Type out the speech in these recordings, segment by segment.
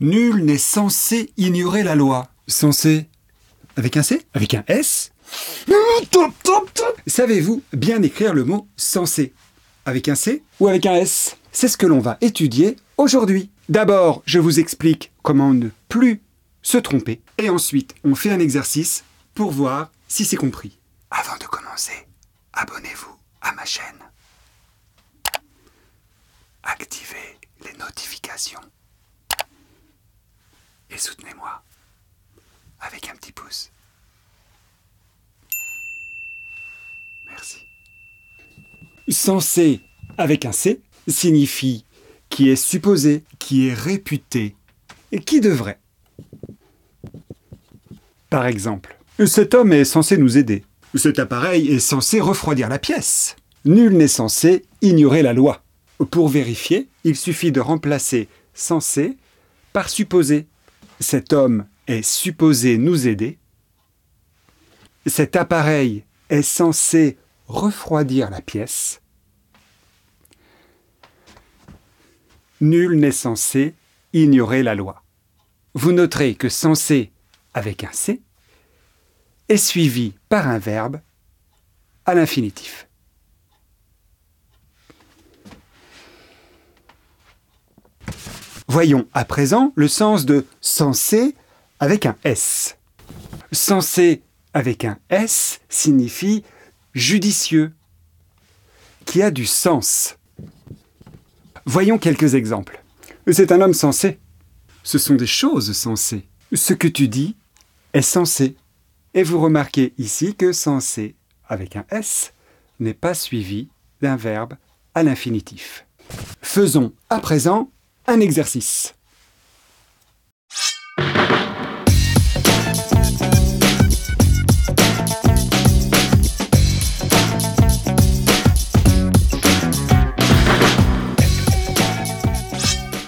Nul n'est censé ignorer la loi. Censé Avec un C Avec un S Savez-vous bien écrire le mot censé Avec un C ou avec un S? C'est ce que l'on va étudier aujourd'hui. D'abord, je vous explique comment ne plus se tromper. Et ensuite, on fait un exercice pour voir si c'est compris. Avant de commencer, abonnez-vous à ma chaîne. Activez les notifications. Et soutenez-moi avec un petit pouce. Merci. Censé avec un C signifie qui est supposé, qui est réputé et qui devrait. Par exemple, cet homme est censé nous aider. Cet appareil est censé refroidir la pièce. Nul n'est censé ignorer la loi. Pour vérifier, il suffit de remplacer censé par supposé. Cet homme est supposé nous aider. Cet appareil est censé refroidir la pièce. Nul n'est censé ignorer la loi. Vous noterez que censé avec un C est suivi par un verbe à l'infinitif. Voyons à présent le sens de censé avec un S. Censé avec un S signifie judicieux, qui a du sens. Voyons quelques exemples. C'est un homme sensé. Ce sont des choses sensées. Ce que tu dis est censé. Et vous remarquez ici que censé avec un S n'est pas suivi d'un verbe à l'infinitif. Faisons à présent un exercice.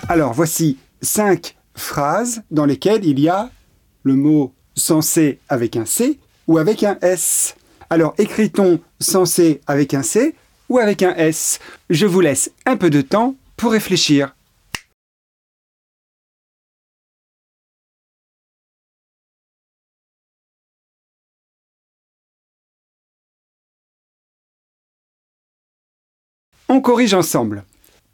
Alors voici cinq phrases dans lesquelles il y a le mot censé avec un C ou avec un S. Alors écrit-on censé avec un C ou avec un S? Je vous laisse un peu de temps pour réfléchir. On corrige ensemble.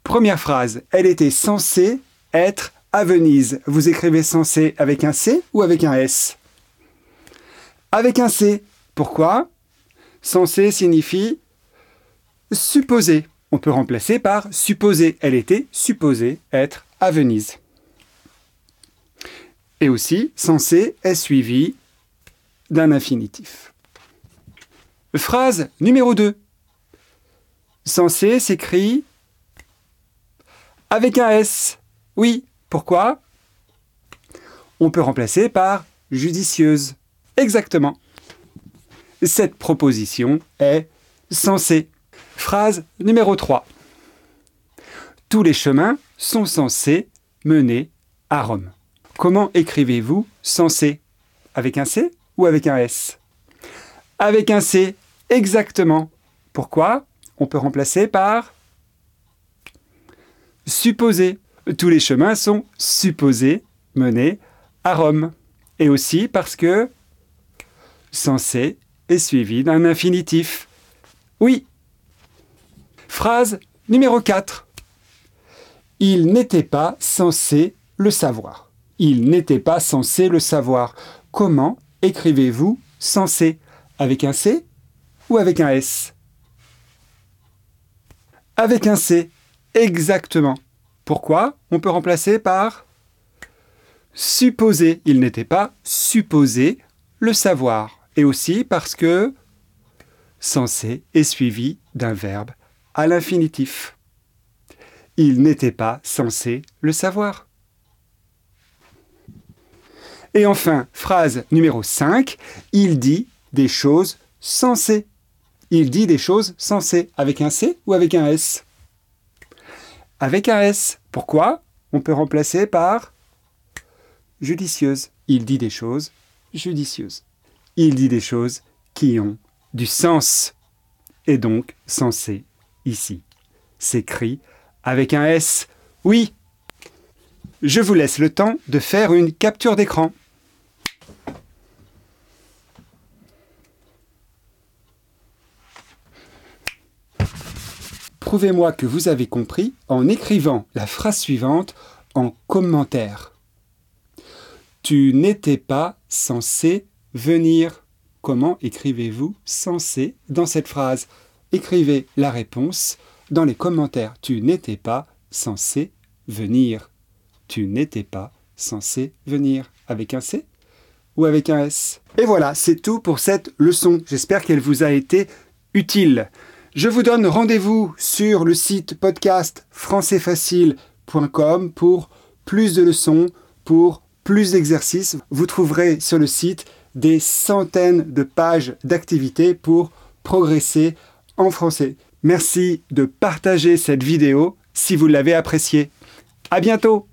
Première phrase, elle était censée être à Venise. Vous écrivez censé avec un C ou avec un S? Avec un C. Pourquoi? Censé signifie supposé. On peut remplacer par supposé. Elle était supposée être à Venise. Et aussi, censé est suivi d'un infinitif. Phrase numéro 2. Censé s'écrit avec un S. Oui, pourquoi? On peut remplacer par judicieuse. Exactement. Cette proposition est censée. Phrase numéro 3. Tous les chemins sont censés mener à Rome. Comment écrivez-vous censé Avec un C ou avec un S? Avec un C, exactement. Pourquoi? On peut remplacer par supposé. Tous les chemins sont supposés mener à Rome. Et aussi parce que censé est suivi d'un infinitif. Oui. Phrase numéro 4. Il n'était pas censé le savoir. Il n'était pas censé le savoir. Comment écrivez-vous censé? Avec un C ou avec un S? Avec un C. Exactement. Pourquoi On peut remplacer par supposer. Il n'était pas supposé le savoir. Et aussi parce que censé est suivi d'un verbe à l'infinitif. Il n'était pas censé le savoir. Et enfin, phrase numéro 5, il dit des choses censées. Il dit des choses censées avec un C ou avec un S? Avec un S. Pourquoi? On peut remplacer par judicieuse. Il dit des choses judicieuses. Il dit des choses qui ont du sens. Et donc, censé, ici, s'écrit avec un S. Oui. Je vous laisse le temps de faire une capture d'écran. Prouvez-moi que vous avez compris en écrivant la phrase suivante en commentaire. Tu n'étais pas censé venir. Comment écrivez-vous censé dans cette phrase? Écrivez la réponse dans les commentaires. Tu n'étais pas censé venir. Tu n'étais pas censé venir. Avec un C ou avec un S? Et voilà, c'est tout pour cette leçon. J'espère qu'elle vous a été utile. Je vous donne rendez-vous sur le site podcast françaisfacile.com pour plus de leçons, pour plus d'exercices. Vous trouverez sur le site des centaines de pages d'activités pour progresser en français. Merci de partager cette vidéo si vous l'avez appréciée. À bientôt!